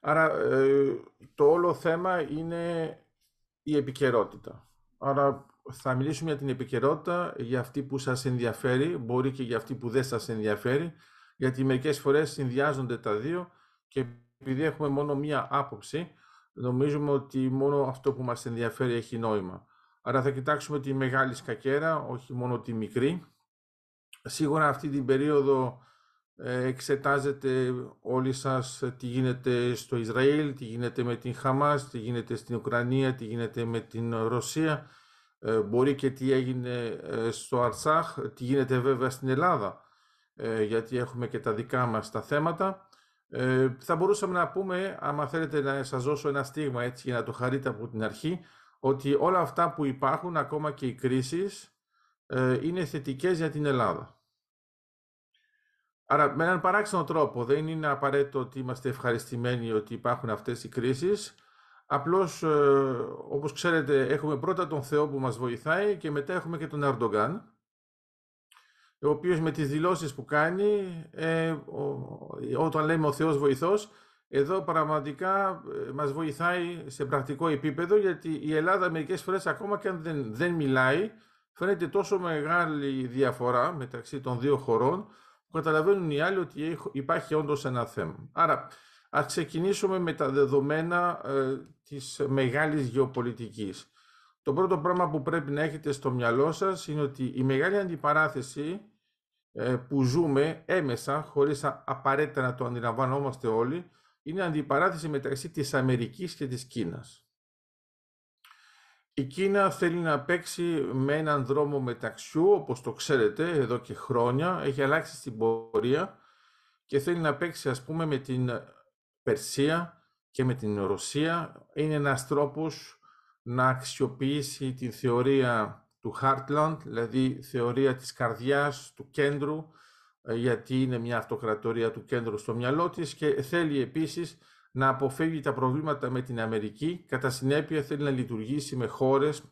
Άρα ε, το όλο θέμα είναι η επικαιρότητα. Άρα θα μιλήσουμε για την επικαιρότητα, για αυτή που σας ενδιαφέρει, μπορεί και για αυτή που δεν σας ενδιαφέρει, γιατί μερικές φορές συνδυάζονται τα δύο και επειδή έχουμε μόνο μία άποψη, νομίζουμε ότι μόνο αυτό που μας ενδιαφέρει έχει νόημα. Άρα θα κοιτάξουμε τη μεγάλη σκακέρα, όχι μόνο τη μικρή. Σίγουρα αυτή την περίοδο ε, εξετάζετε όλοι σας τι γίνεται στο Ισραήλ, τι γίνεται με την Χαμάς, τι γίνεται στην Ουκρανία, τι γίνεται με την Ρωσία, ε, μπορεί και τι έγινε ε, στο Αρσάχ, τι γίνεται βέβαια στην Ελλάδα, γιατί έχουμε και τα δικά μας τα θέματα. Θα μπορούσαμε να πούμε, άμα θέλετε να σας δώσω ένα στίγμα έτσι για να το χαρείτε από την αρχή, ότι όλα αυτά που υπάρχουν, ακόμα και οι κρίσεις, είναι θετικές για την Ελλάδα. Άρα με έναν παράξενο τρόπο δεν είναι απαραίτητο ότι είμαστε ευχαριστημένοι ότι υπάρχουν αυτές οι κρίσεις. Απλώς, ε, όπως ξέρετε, έχουμε πρώτα τον Θεό που μας βοηθάει και μετά έχουμε και τον Ερντογκάν, ο οποίος με τις δηλώσεις που κάνει, ε, όταν λέμε ο Θεός βοηθός, εδώ πραγματικά ε, μας βοηθάει σε πρακτικό επίπεδο, γιατί η Ελλάδα μερικές φορές ακόμα και αν δεν, δεν μιλάει, φαίνεται τόσο μεγάλη διαφορά μεταξύ των δύο χωρών, καταλαβαίνουν οι άλλοι ότι υπάρχει όντως ένα θέμα. Άρα, ας ξεκινήσουμε με τα δεδομένα ε, της μεγάλης γεωπολιτικής. Το πρώτο πράγμα που πρέπει να έχετε στο μυαλό σας είναι ότι η μεγάλη αντιπαράθεση ε, που ζούμε έμεσα, χωρίς απαραίτητα να το αντιλαμβανόμαστε όλοι, είναι αντιπαράθεση μεταξύ της Αμερικής και της Κίνας. Η Κίνα θέλει να παίξει με έναν δρόμο μεταξιού, όπως το ξέρετε, εδώ και χρόνια. Έχει αλλάξει στην πορεία και θέλει να παίξει, ας πούμε, με την Περσία και με την Ρωσία. Είναι ένας τρόπος να αξιοποιήσει την θεωρία του Heartland, δηλαδή θεωρία της καρδιάς, του κέντρου, ε, γιατί είναι μια αυτοκρατορία του κέντρου στο μυαλό της και θέλει επίσης να αποφεύγει τα προβλήματα με την Αμερική, κατά συνέπεια θέλει να λειτουργήσει με χώρες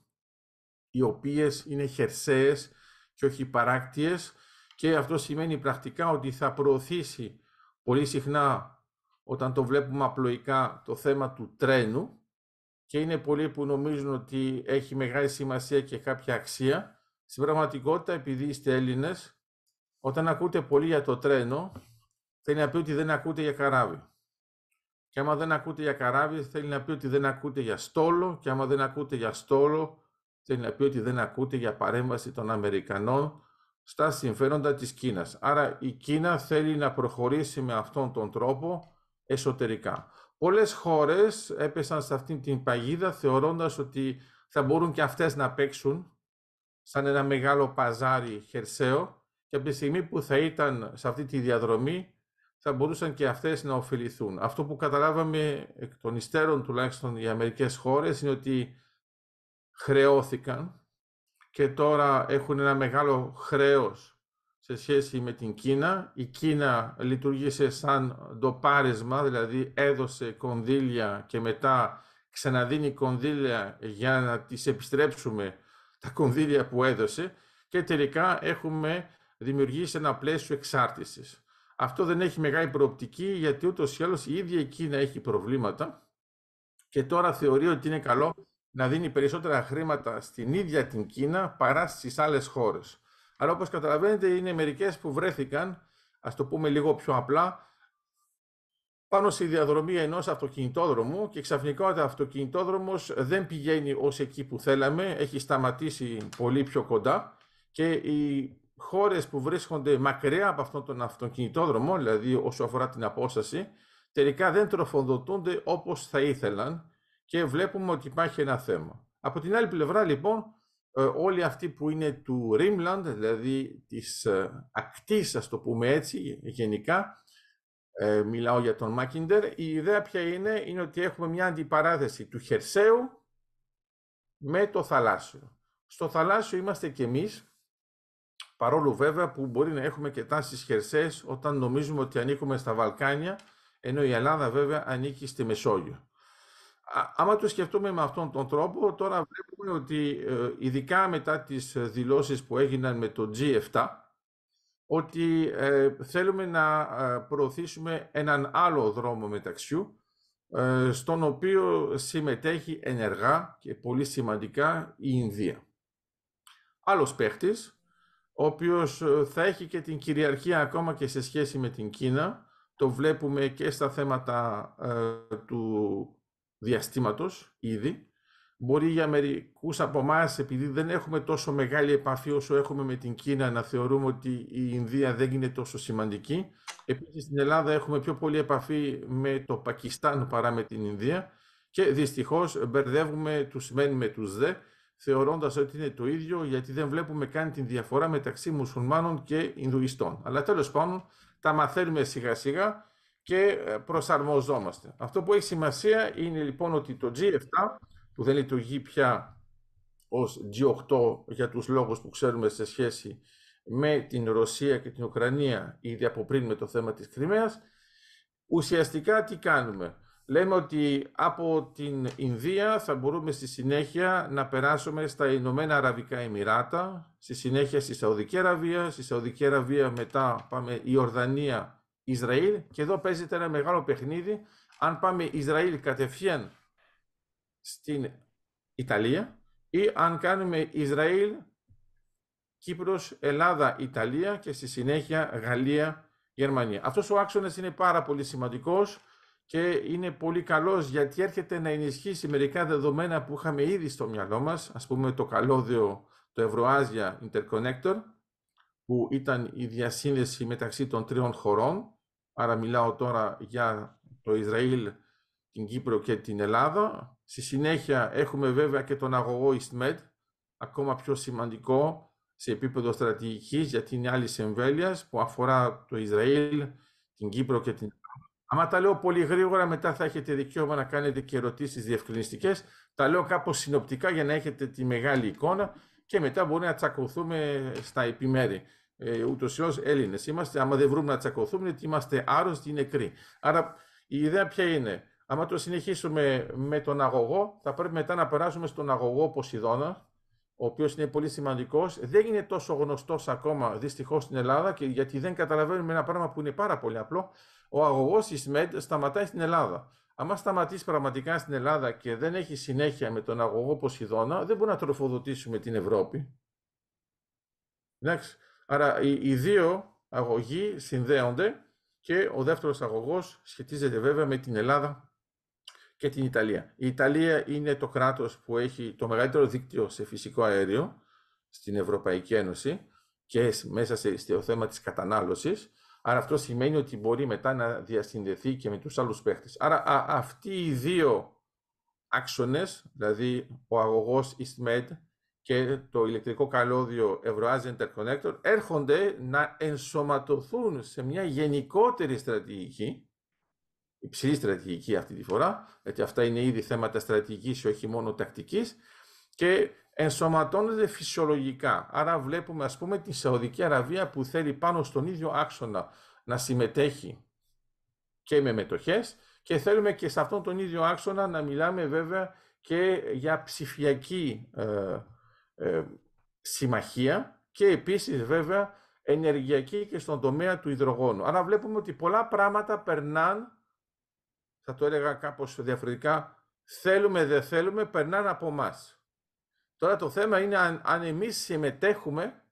οι οποίες είναι χερσαίες και όχι παράκτιες και αυτό σημαίνει πρακτικά ότι θα προωθήσει πολύ συχνά όταν το βλέπουμε απλοϊκά το θέμα του τρένου και είναι πολλοί που νομίζουν ότι έχει μεγάλη σημασία και κάποια αξία. Στην πραγματικότητα, επειδή είστε Έλληνες, όταν ακούτε πολύ για το τρένο, θέλει να πει ότι δεν ακούτε για καράβι. Και άμα δεν ακούτε για καράβι, θέλει να πει ότι δεν ακούτε για στόλο. Και άμα δεν ακούτε για στόλο, θέλει να πει ότι δεν ακούτε για παρέμβαση των Αμερικανών στα συμφέροντα της Κίνας. Άρα η Κίνα θέλει να προχωρήσει με αυτόν τον τρόπο εσωτερικά. Πολλές χώρες έπεσαν σε αυτήν την παγίδα θεωρώντας ότι θα μπορούν και αυτές να παίξουν σαν ένα μεγάλο παζάρι χερσαίο και από τη στιγμή που θα ήταν σε αυτή τη διαδρομή θα μπορούσαν και αυτές να ωφεληθούν. Αυτό που καταλάβαμε εκ των υστέρων τουλάχιστον οι Αμερικές χώρες είναι ότι χρεώθηκαν και τώρα έχουν ένα μεγάλο χρέος σε σχέση με την Κίνα. Η Κίνα λειτουργήσε σαν ντοπάρισμα, δηλαδή έδωσε κονδύλια και μετά ξαναδίνει κονδύλια για να τις επιστρέψουμε τα κονδύλια που έδωσε και τελικά έχουμε δημιουργήσει ένα πλαίσιο εξάρτησης. Αυτό δεν έχει μεγάλη προοπτική γιατί ούτως ή άλλως η ίδια η Κίνα έχει προβλήματα και τώρα θεωρεί ότι είναι καλό να δίνει περισσότερα χρήματα στην ίδια την Κίνα παρά στις άλλες χώρες. Αλλά όπως καταλαβαίνετε είναι μερικές που βρέθηκαν, ας το πούμε λίγο πιο απλά, πάνω στη διαδρομή ενός αυτοκινητόδρομου και ξαφνικά ο αυτοκινητόδρομος δεν πηγαίνει ως εκεί που θέλαμε, έχει σταματήσει πολύ πιο κοντά και η χώρες που βρίσκονται μακριά από αυτόν τον αυτοκινητόδρομο, δηλαδή όσο αφορά την απόσταση, τελικά δεν τροφοδοτούνται όπως θα ήθελαν και βλέπουμε ότι υπάρχει ένα θέμα. Από την άλλη πλευρά λοιπόν, ε, όλοι αυτοί που είναι του Rimland, δηλαδή της ε, ακτής, ας το πούμε έτσι, γενικά, ε, μιλάω για τον Μάκιντερ, η ιδέα ποια είναι, είναι ότι έχουμε μια αντιπαράθεση του χερσαίου με το θαλάσσιο. Στο θαλάσσιο είμαστε κι εμείς, Παρόλο βέβαια που μπορεί να έχουμε και τάσεις χερσαίες όταν νομίζουμε ότι ανήκουμε στα Βαλκάνια, ενώ η Ελλάδα βέβαια ανήκει στη Μεσόγειο. Άμα το σκεφτούμε με αυτόν τον τρόπο, τώρα βλέπουμε ότι ε, ειδικά μετά τις δηλώσεις που έγιναν με το G7, ότι ε, θέλουμε να ε, προωθήσουμε έναν άλλο δρόμο μεταξιού, ε, στον οποίο συμμετέχει ενεργά και πολύ σημαντικά η Ινδία. Άλλος παίχτης, ο οποίος ε, θα έχει και την κυριαρχία ακόμα και σε σχέση με την Κίνα, το βλέπουμε και στα θέματα ε, του διαστήματος ήδη. Μπορεί για μερικούς από εμάς, επειδή δεν έχουμε τόσο μεγάλη επαφή όσο έχουμε με την Κίνα, να θεωρούμε ότι η Ινδία δεν είναι τόσο σημαντική. Επίσης, στην Ελλάδα έχουμε πιο πολύ επαφή με το Πακιστάν παρά με την Ινδία και δυστυχώς μπερδεύουμε τους μεν με τους δε, θεωρώντας ότι είναι το ίδιο, γιατί δεν βλέπουμε καν την διαφορά μεταξύ μουσουλμάνων και Ινδουιστών. Αλλά τέλος πάντων, τα μαθαίνουμε σιγά σιγά και ε, προσαρμοζόμαστε. Αυτό που έχει σημασία είναι λοιπόν ότι το G7 που δεν λειτουργεί πια ως G8 για τους λόγους που ξέρουμε σε σχέση με την Ρωσία και την Ουκρανία ήδη από πριν με το θέμα της Κρυμαίας, ουσιαστικά τι κάνουμε; Λέμε ότι από την Ινδία θα μπορούμε στη συνέχεια να περάσουμε στα Ηνωμένα Αραβικά Εμμυράτα, στη συνέχεια στη Σαουδική Αραβία, στη Σαουδική Αραβία μετά πάμε η Ορδανία, Ισραήλ και εδώ παίζεται ένα μεγάλο παιχνίδι. Αν πάμε Ισραήλ κατευθείαν στην Ιταλία ή αν κάνουμε Ισραήλ, Κύπρος, Ελλάδα, Ιταλία και στη συνέχεια Γαλλία, Γερμανία. Αυτός ο άξονας είναι πάρα πολύ σημαντικός και είναι πολύ καλός γιατί έρχεται να ενισχύσει μερικά δεδομένα που είχαμε ήδη στο μυαλό μας, ας πούμε το καλώδιο, το Ευρωάζια Interconnector, που ήταν η διασύνδεση μεταξύ των τριών χωρών, άρα μιλάω τώρα για το Ισραήλ, την Κύπρο και την Ελλάδα. Στη συνέχεια έχουμε βέβαια και τον αγωγό EastMed, ακόμα πιο σημαντικό σε επίπεδο στρατηγικής γιατί είναι άλλη εμβέλειας που αφορά το Ισραήλ, την Κύπρο και την Ελλάδα. Άμα τα λέω πολύ γρήγορα, μετά θα έχετε δικαίωμα να κάνετε και ερωτήσεις διευκρινιστικές. Τα λέω κάπως συνοπτικά για να έχετε τη μεγάλη εικόνα και μετά μπορεί να τσακωθούμε στα επιμέρη. Ε, ούτως ή άλλως Έλληνες είμαστε, άμα δεν βρούμε να τσακωθούμε, ότι είμαστε άρρωστοι ή νεκροί. Άρα η ιδέα ποια είναι; Άμα το συνεχίσουμε με τον αγωγό, θα πρέπει μετά να περάσουμε στον αγωγό Ποσειδώνα, ο οποίος είναι πολύ σημαντικός. Δεν είναι τόσο γνωστός ακόμα δυστυχώς στην Ελλάδα και γιατί δεν καταλαβαίνουμε ένα πράγμα που είναι πάρα πολύ απλό. Ο αγωγός ΙΣΜΕΔ σταματάει στην Ελλάδα. Αν σταματήσει πραγματικά στην Ελλάδα και δεν έχει συνέχεια με τον αγωγό Ποσειδώνα, δεν μπορούμε να τροφοδοτήσουμε την Ευρώπη. Εντάξει. Άρα οι, οι δύο αγωγοί συνδέονται και ο δεύτερος αγωγός σχετίζεται βέβαια με την Ελλάδα και την Ιταλία. Η Ιταλία είναι το κράτος που έχει το μεγαλύτερο δίκτυο σε φυσικό αέριο στην Ευρωπαϊκή Ένωση και μέσα στο θέμα της κατανάλωσης. Άρα αυτό σημαίνει ότι μπορεί μετά να διασυνδεθεί και με τους άλλους παίχτες. Άρα αυτοί οι δύο άξονες, δηλαδή ο αγωγός EastMed και το ηλεκτρικό καλώδιο Euroasian Interconnector, έρχονται να ενσωματωθούν σε μια γενικότερη στρατηγική υψηλή στρατηγική αυτή τη φορά, γιατί αυτά είναι ήδη θέματα στρατηγικής και όχι μόνο τακτικής, και ενσωματώνονται φυσιολογικά. Άρα βλέπουμε ας πούμε τη Σαουδική Αραβία που θέλει πάνω στον ίδιο άξονα να συμμετέχει και με μετοχές και θέλουμε και σε αυτόν τον ίδιο άξονα να μιλάμε βέβαια και για ψηφιακή ε, ε, συμμαχία και επίσης βέβαια ενεργειακή και στον τομέα του υδρογόνου. Άρα βλέπουμε ότι πολλά πράγματα περνάνε θα το έλεγα κάπως διαφορετικά, θέλουμε δεν θέλουμε, περνάνε από εμάς. Τώρα το θέμα είναι αν, αν εμείς συμμετέχουμε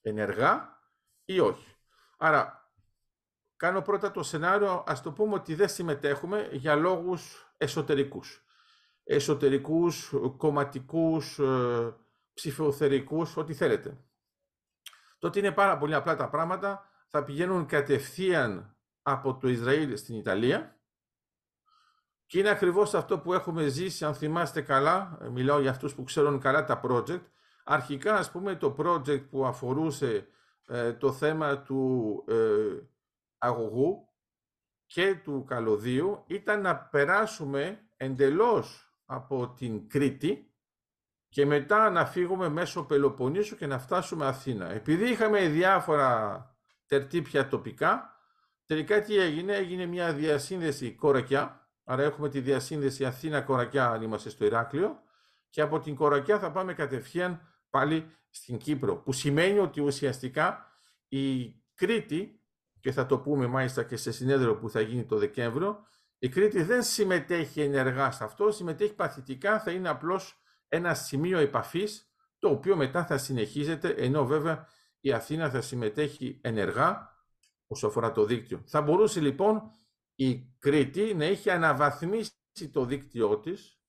ενεργά ή όχι. Άρα, κάνω πρώτα το σενάριο, ας το πούμε ότι δεν συμμετέχουμε για λόγους εσωτερικούς. Εσωτερικούς, κομματικούς, ε, ψηφοθερικούς, ό,τι θέλετε. Τότε είναι πάρα πολύ απλά τα πράγματα, θα πηγαίνουν κατευθείαν από το Ισραήλ στην Ιταλία, και είναι ακριβώς αυτό που έχουμε ζήσει, αν θυμάστε καλά, ε, μιλάω για αυτούς που ξέρουν καλά τα project. Αρχικά, ας πούμε, το project που αφορούσε ε, το θέμα του ε, αγωγού και του καλωδίου ήταν να περάσουμε εντελώς από την Κρήτη και μετά να φύγουμε μέσω Πελοποννήσου και να φτάσουμε Αθήνα. Επειδή είχαμε διάφορα τερτύπια τοπικά, τελικά τι έγινε, έγινε μια διασύνδεση κορακιά, Άρα έχουμε τη διασύνδεση Αθήνα-Κορακιά αν είμαστε στο Ηράκλειο και από την Κορακιά θα πάμε κατευθείαν πάλι στην Κύπρο, που σημαίνει ότι ουσιαστικά η Κρήτη, και θα το πούμε μάλιστα και σε συνέδριο που θα γίνει το Δεκέμβριο, Η Κρήτη δεν συμμετέχει ενεργά σε αυτό, συμμετέχει παθητικά, θα είναι απλώς ένα σημείο επαφής, το οποίο μετά θα συνεχίζεται, ενώ βέβαια η Αθήνα θα συμμετέχει ενεργά όσο αφορά το δίκτυο. Θα μπορούσε λοιπόν η Κρήτη να έχει αναβαθμίσει το δίκτυό της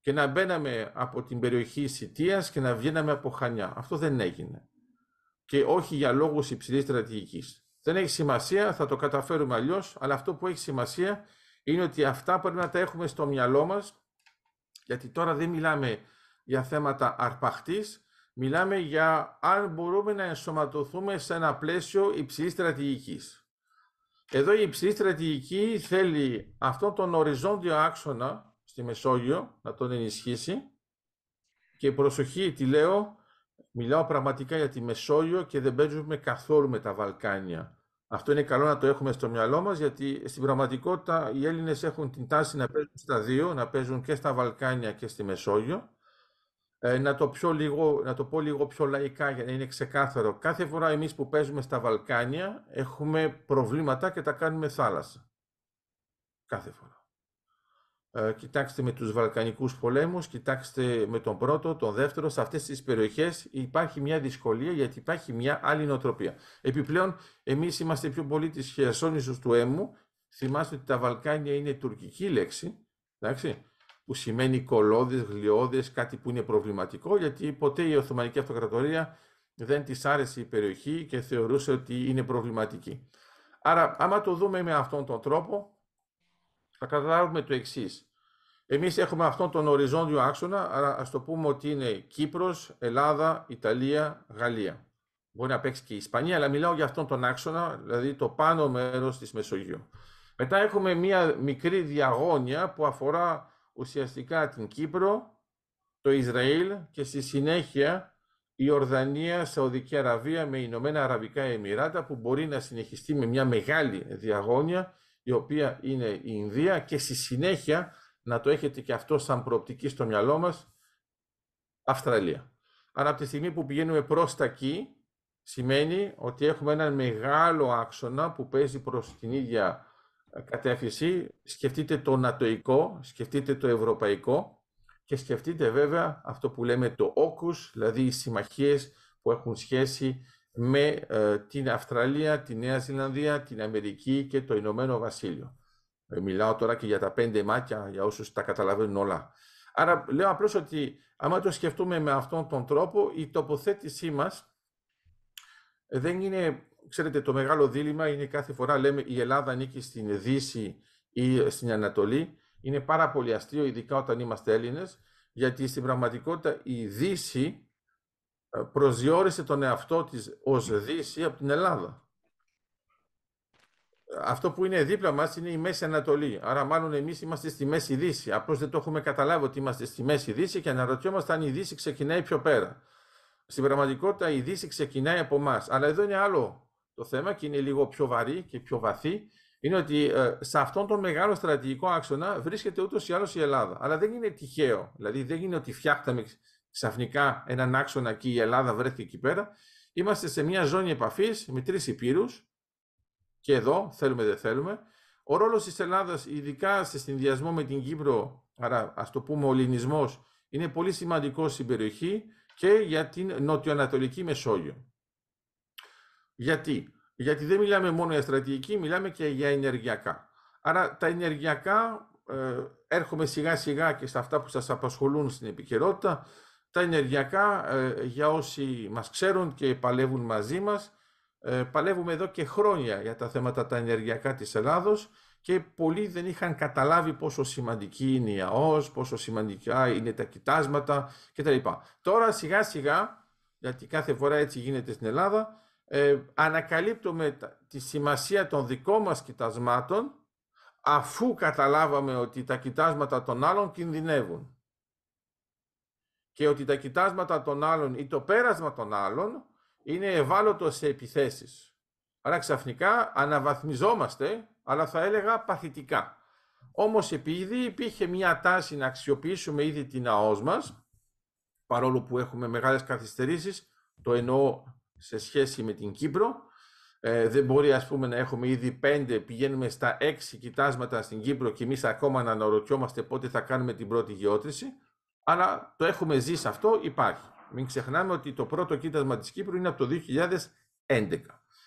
και να μπαίναμε από την περιοχή Σιτίας και να βγαίναμε από Χανιά. Αυτό δεν έγινε. Και όχι για λόγους υψηλής στρατηγικής. Δεν έχει σημασία, θα το καταφέρουμε αλλιώς, αλλά αυτό που έχει σημασία είναι ότι αυτά πρέπει να τα έχουμε στο μυαλό μας, γιατί τώρα δεν μιλάμε για θέματα αρπαχτής, μιλάμε για αν μπορούμε να ενσωματωθούμε σε ένα πλαίσιο υψηλής στρατηγικής. Εδώ η υψηλή στρατηγική θέλει αυτόν τον οριζόντιο άξονα στη Μεσόγειο να τον ενισχύσει και προσοχή τι λέω, μιλάω πραγματικά για τη Μεσόγειο και δεν παίζουμε καθόλου με τα Βαλκάνια. Αυτό είναι καλό να το έχουμε στο μυαλό μας, γιατί στην πραγματικότητα οι Έλληνες έχουν την τάση να παίζουν στα δύο, να παίζουν και στα Βαλκάνια και στη Μεσόγειο. Ε, να, το πιο λίγο, να το πω λίγο πιο λαϊκά για να είναι ξεκάθαρο. Κάθε φορά εμείς που παίζουμε στα Βαλκάνια έχουμε προβλήματα και τα κάνουμε θάλασσα. Κάθε φορά. Ε, κοιτάξτε με τους Βαλκανικούς πολέμους, κοιτάξτε με τον πρώτο, τον δεύτερο, σε αυτές τις περιοχές υπάρχει μια δυσκολία γιατί υπάρχει μια άλλη νοοτροπία. Επιπλέον, εμείς είμαστε πιο πολύ της Χερσόνησος του Έμμου, θυμάστε ότι τα Βαλκάνια είναι τουρκική λέξη, εντάξει, που σημαίνει κολόδες, γλιώδες, κάτι που είναι προβληματικό, γιατί ποτέ η Οθωμανική Αυτοκρατορία δεν της άρεσε η περιοχή και θεωρούσε ότι είναι προβληματική. Άρα, άμα το δούμε με αυτόν τον τρόπο, θα καταλάβουμε το εξής. Εμείς έχουμε αυτόν τον οριζόντιο άξονα, άρα ας το πούμε ότι είναι Κύπρος, Ελλάδα, Ιταλία, Γαλλία. Μπορεί να παίξει και η Ισπανία, αλλά μιλάω για αυτόν τον άξονα, δηλαδή το πάνω μέρος της Μεσογείου. Μετά έχουμε μία μικρή διαγώνια που αφορά ουσιαστικά την Κύπρο, το Ισραήλ και στη συνέχεια η Ορδανία, Σαουδική Αραβία με Ηνωμένα Αραβικά Εμμυράτα που μπορεί να συνεχιστεί με μια μεγάλη διαγώνια η οποία είναι η Ινδία και στη συνέχεια να το έχετε και αυτό σαν προοπτική στο μυαλό μας, Αυστραλία. Άρα από τη στιγμή που πηγαίνουμε προς τα εκεί, σημαίνει ότι έχουμε έναν μεγάλο άξονα που παίζει προς την ίδια ε, κατεύθυνση. Σκεφτείτε το νατοϊκό, σκεφτείτε το ευρωπαϊκό και σκεφτείτε βέβαια αυτό που λέμε το όκους, δηλαδή οι συμμαχίες που έχουν σχέση με ε, την Αυστραλία, τη Νέα Ζηλανδία, την Αμερική και το Ηνωμένο Βασίλειο. Ε, μιλάω τώρα και για τα πέντε μάτια, για όσους τα καταλαβαίνουν όλα. Άρα λέω απλώς ότι άμα το σκεφτούμε με αυτόν τον τρόπο, η τοποθέτησή μας δεν είναι, ξέρετε, το μεγάλο δίλημα είναι κάθε φορά λέμε η Ελλάδα ανήκει στην Δύση ή στην Ανατολή. Είναι πάρα πολύ αστείο, ειδικά όταν είμαστε Έλληνες, γιατί στην πραγματικότητα η Δύση ε, προσδιορίσε τον εαυτό της ως Δύση από την Ελλάδα. Αυτό που είναι δίπλα μας είναι η Μέση Ανατολή. Άρα μάλλον εμείς είμαστε στη Μέση Δύση. Απλώς δεν το έχουμε καταλάβει ότι είμαστε στη Μέση Δύση και αναρωτιόμαστε αν η Δύση ξεκινάει πιο πέρα. Στην πραγματικότητα η Δύση ξεκινάει από εμάς. Αλλά εδώ είναι άλλο το θέμα και είναι λίγο πιο βαρύ και πιο βαθύ. Είναι ότι ε, σε αυτόν τον μεγάλο στρατηγικό άξονα βρίσκεται ούτως ή άλλως η Ελλάδα. Αλλά δεν είναι τυχαίο. Δηλαδή δεν είναι ότι φτιάχταμε ξαφνικά έναν άξονα και η Ελλάδα βρέθηκε εκεί πέρα. Είμαστε σε μια ζώνη επαφής με τρεις υπήρους. Και εδώ, θέλουμε δεν θέλουμε. Ο ρόλος της Ελλάδας, ειδικά σε συνδυασμό με την Κύπρο, άρα ας το πούμε ο Λινισμό, είναι πολύ σημαντικός στην περιοχή και για την νοτιοανατολική Μεσόγειο. Γιατί; Γιατί δεν μιλάμε μόνο για στρατηγική, μιλάμε και για ενεργειακά. Άρα τα ενεργειακά, ε, έρχομαι σιγά σιγά και σε αυτά που σας απασχολούν στην επικαιρότητα, τα ενεργειακά ε, για όσοι μας ξέρουν και παλεύουν μαζί μας, ε, παλεύουμε εδώ και χρόνια για τα θέματα τα ενεργειακά της Ελλάδος και πολλοί δεν είχαν καταλάβει πόσο σημαντική είναι η ΑΟΣ, πόσο σημαντικά είναι τα κοιτάσματα κτλ. Τώρα σιγά σιγά, γιατί κάθε φορά έτσι γίνεται στην Ελλάδα, ε, ανακαλύπτουμε τη σημασία των δικών μας κοιτασμάτων αφού καταλάβαμε ότι τα κοιτάσματα των άλλων κινδυνεύουν και ότι τα κοιτάσματα των άλλων ή το πέρασμα των άλλων είναι ευάλωτος σε επιθέσεις. Άρα ξαφνικά αναβαθμιζόμαστε, αλλά θα έλεγα παθητικά. Όμως επειδή υπήρχε μια τάση να αξιοποιήσουμε ήδη την ΑΟΣ μας, παρόλο που έχουμε μεγάλες καθυστερήσεις, το εννοώ σε σχέση με την Κύπρο, Ε, δεν μπορεί ας πούμε να έχουμε ήδη πέντε, πηγαίνουμε στα έξι κοιτάσματα στην Κύπρο και εμείς ακόμα να αναρωτιόμαστε πότε θα κάνουμε την πρώτη γεώτρηση. Αλλά το έχουμε ζήσει αυτό, υπάρχει. Μην ξεχνάμε ότι το πρώτο κοίτασμα της Κύπρου είναι από το 2011.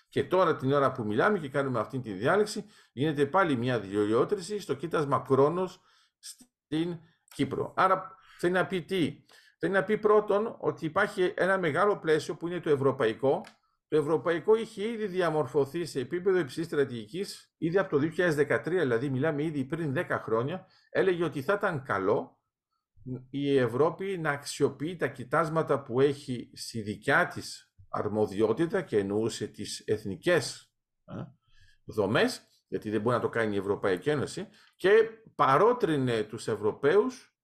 Και τώρα την ώρα που μιλάμε και κάνουμε αυτή τη διάλεξη, γίνεται πάλι μια γεώτρηση στο κοίτασμα Κρόνος στην Κύπρο. Άρα θέλει να πει τι; Θέλει να πει πρώτον ότι υπάρχει ένα μεγάλο πλαίσιο που είναι το ευρωπαϊκό. Το ευρωπαϊκό είχε ήδη διαμορφωθεί σε επίπεδο υψηλής στρατηγικής ήδη από το 2013, δηλαδή μιλάμε ήδη πριν 10 χρόνια. Έλεγε ότι θα ήταν καλό η Ευρώπη να αξιοποιεί τα κοιτάσματα που έχει στη δικιά της αρμοδιότητα και εννοούσε τις εθνικές ε, δομές, γιατί δεν μπορεί να το κάνει η Ευρωπαϊκή Ένωση, και παρότρινε τους Ευρωπαίους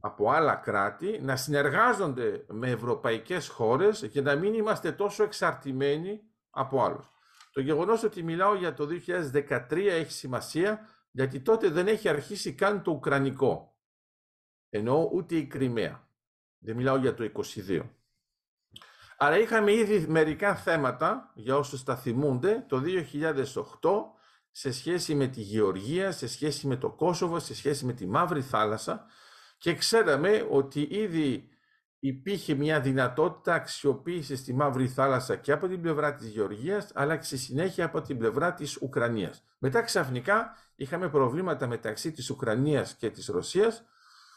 από άλλα κράτη να συνεργάζονται με ευρωπαϊκές χώρες για να μην είμαστε τόσο εξαρτημένοι από άλλους. Το γεγονός ότι μιλάω για το 2013 έχει σημασία γιατί τότε δεν έχει αρχίσει καν το Ουκρανικό. Ενώ ούτε η Κρυμαία. Δεν μιλάω για το 22. Άρα είχαμε ήδη μερικά θέματα, για όσους τα θυμούνται, το 2008 σε σχέση με τη Γεωργία, σε σχέση με το Κόσοβο, σε σχέση με τη Μαύρη Θάλασσα και ξέραμε ότι ήδη υπήρχε μια δυνατότητα αξιοποίησης στη Μαύρη Θάλασσα και από την πλευρά της Γεωργίας, αλλά και στη συνέχεια από την πλευρά της Ουκρανίας. Μετά ξαφνικά είχαμε προβλήματα μεταξύ της Ουκρανίας και της Ρωσίας,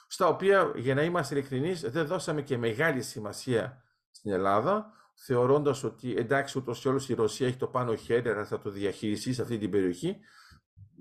στα οποία, για να είμαστε ειλικρινείς, δεν δώσαμε και μεγάλη σημασία στην Ελλάδα, θεωρώντας ότι εντάξει ούτως ή όλος η Ρωσία έχει το πάνω χέρι, αλλά θα το διαχειριστεί σε αυτή την περιοχή,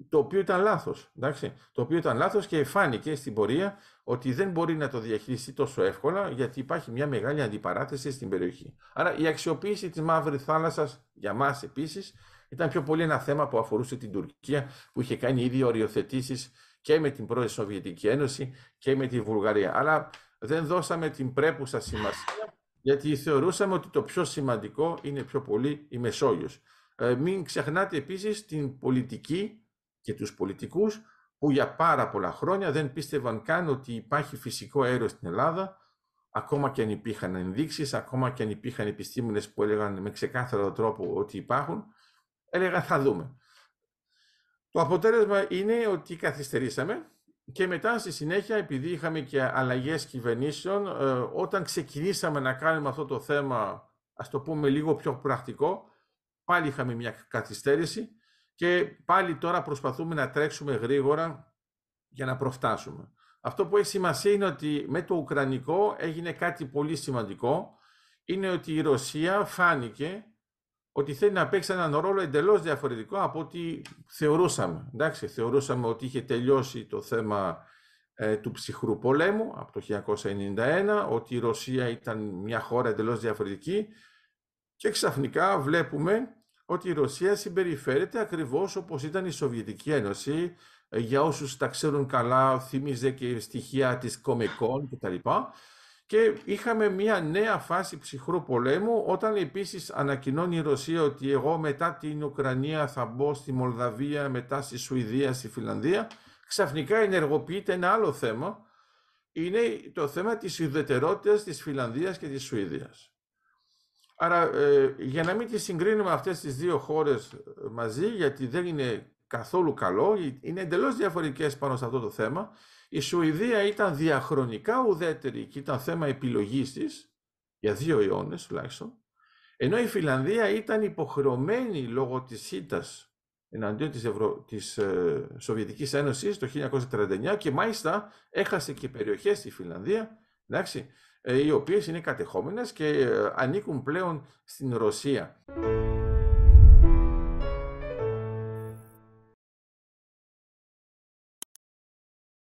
το οποίο ήταν λάθος, εντάξει, το οποίο ήταν λάθος και φάνηκε στην πορεία ότι δεν μπορεί να το διαχειριστεί τόσο εύκολα γιατί υπάρχει μια μεγάλη αντιπαράθεση στην περιοχή. Άρα η αξιοποίηση της Μαύρης Θάλασσας για μας επίσης ήταν πιο πολύ ένα θέμα που αφορούσε την Τουρκία που είχε κάνει ήδη οριοθετήσεις και με την πρώην Σοβιετική Ένωση και με τη Βουλγαρία. Αλλά δεν δώσαμε την πρέπουσα σημασία γιατί θεωρούσαμε ότι το πιο σημαντικό είναι πιο πολύ η Μεσόγειος. Ε, μην ξεχνάτε επίσης την πολιτική και τους πολιτικούς που για πάρα πολλά χρόνια δεν πίστευαν καν ότι υπάρχει φυσικό αέριο στην Ελλάδα, ακόμα και αν υπήρχαν ενδείξεις, ακόμα και αν υπήρχαν επιστήμονες που έλεγαν με ξεκάθαρο τρόπο ότι υπάρχουν, έλεγαν θα δούμε. Το αποτέλεσμα είναι ότι καθυστερήσαμε και μετά στη συνέχεια, επειδή είχαμε και αλλαγές κυβερνήσεων, ε, όταν ξεκινήσαμε να κάνουμε αυτό το θέμα, ας το πούμε λίγο πιο πρακτικό, πάλι είχαμε μια καθυστέρηση και πάλι τώρα προσπαθούμε να τρέξουμε γρήγορα για να προφτάσουμε. Αυτό που έχει σημασία είναι ότι με το Ουκρανικό έγινε κάτι πολύ σημαντικό. Είναι ότι η Ρωσία φάνηκε ότι θέλει να παίξει έναν ρόλο εντελώς διαφορετικό από ό,τι θεωρούσαμε. Εντάξει, θεωρούσαμε ότι είχε τελειώσει το θέμα ε, του ψυχρού πολέμου από το 1991, ότι η Ρωσία ήταν μια χώρα εντελώς διαφορετική και ξαφνικά βλέπουμε ότι η Ρωσία συμπεριφέρεται ακριβώς όπως ήταν η Σοβιετική Ένωση. Ε, για όσους τα ξέρουν καλά, θύμιζε και στοιχεία της Κομεκόν κτλ. Και είχαμε μια νέα φάση ψυχρού πολέμου, όταν επίσης ανακοινώνει η Ρωσία ότι εγώ μετά την Ουκρανία θα μπω στη Μολδαβία, μετά στη Σουηδία, στη Φιλανδία, ξαφνικά ενεργοποιείται ένα άλλο θέμα, είναι το θέμα της ουδετερότητας της Φιλανδίας και της Σουηδίας. Άρα, ε, για να μην τις συγκρίνουμε αυτές τις δύο χώρες ε, μαζί, γιατί δεν είναι καθόλου καλό, είναι εντελώς διαφορετικές πάνω σε αυτό το θέμα. Η Σουηδία ήταν διαχρονικά ουδέτερη και ήταν θέμα επιλογής της, για δύο αιώνες τουλάχιστον, ενώ η Φιλανδία ήταν υποχρεωμένη λόγω της ΣΥΤΑΣ εναντίον της, Ευρω... της ε, Σοβιετικής Ένωσης το 1939 και μάλιστα έχασε και περιοχές στη Φιλανδία, εντάξει, ε, οι οποίες είναι κατεχόμενες και ε, ανήκουν πλέον στην Ρωσία.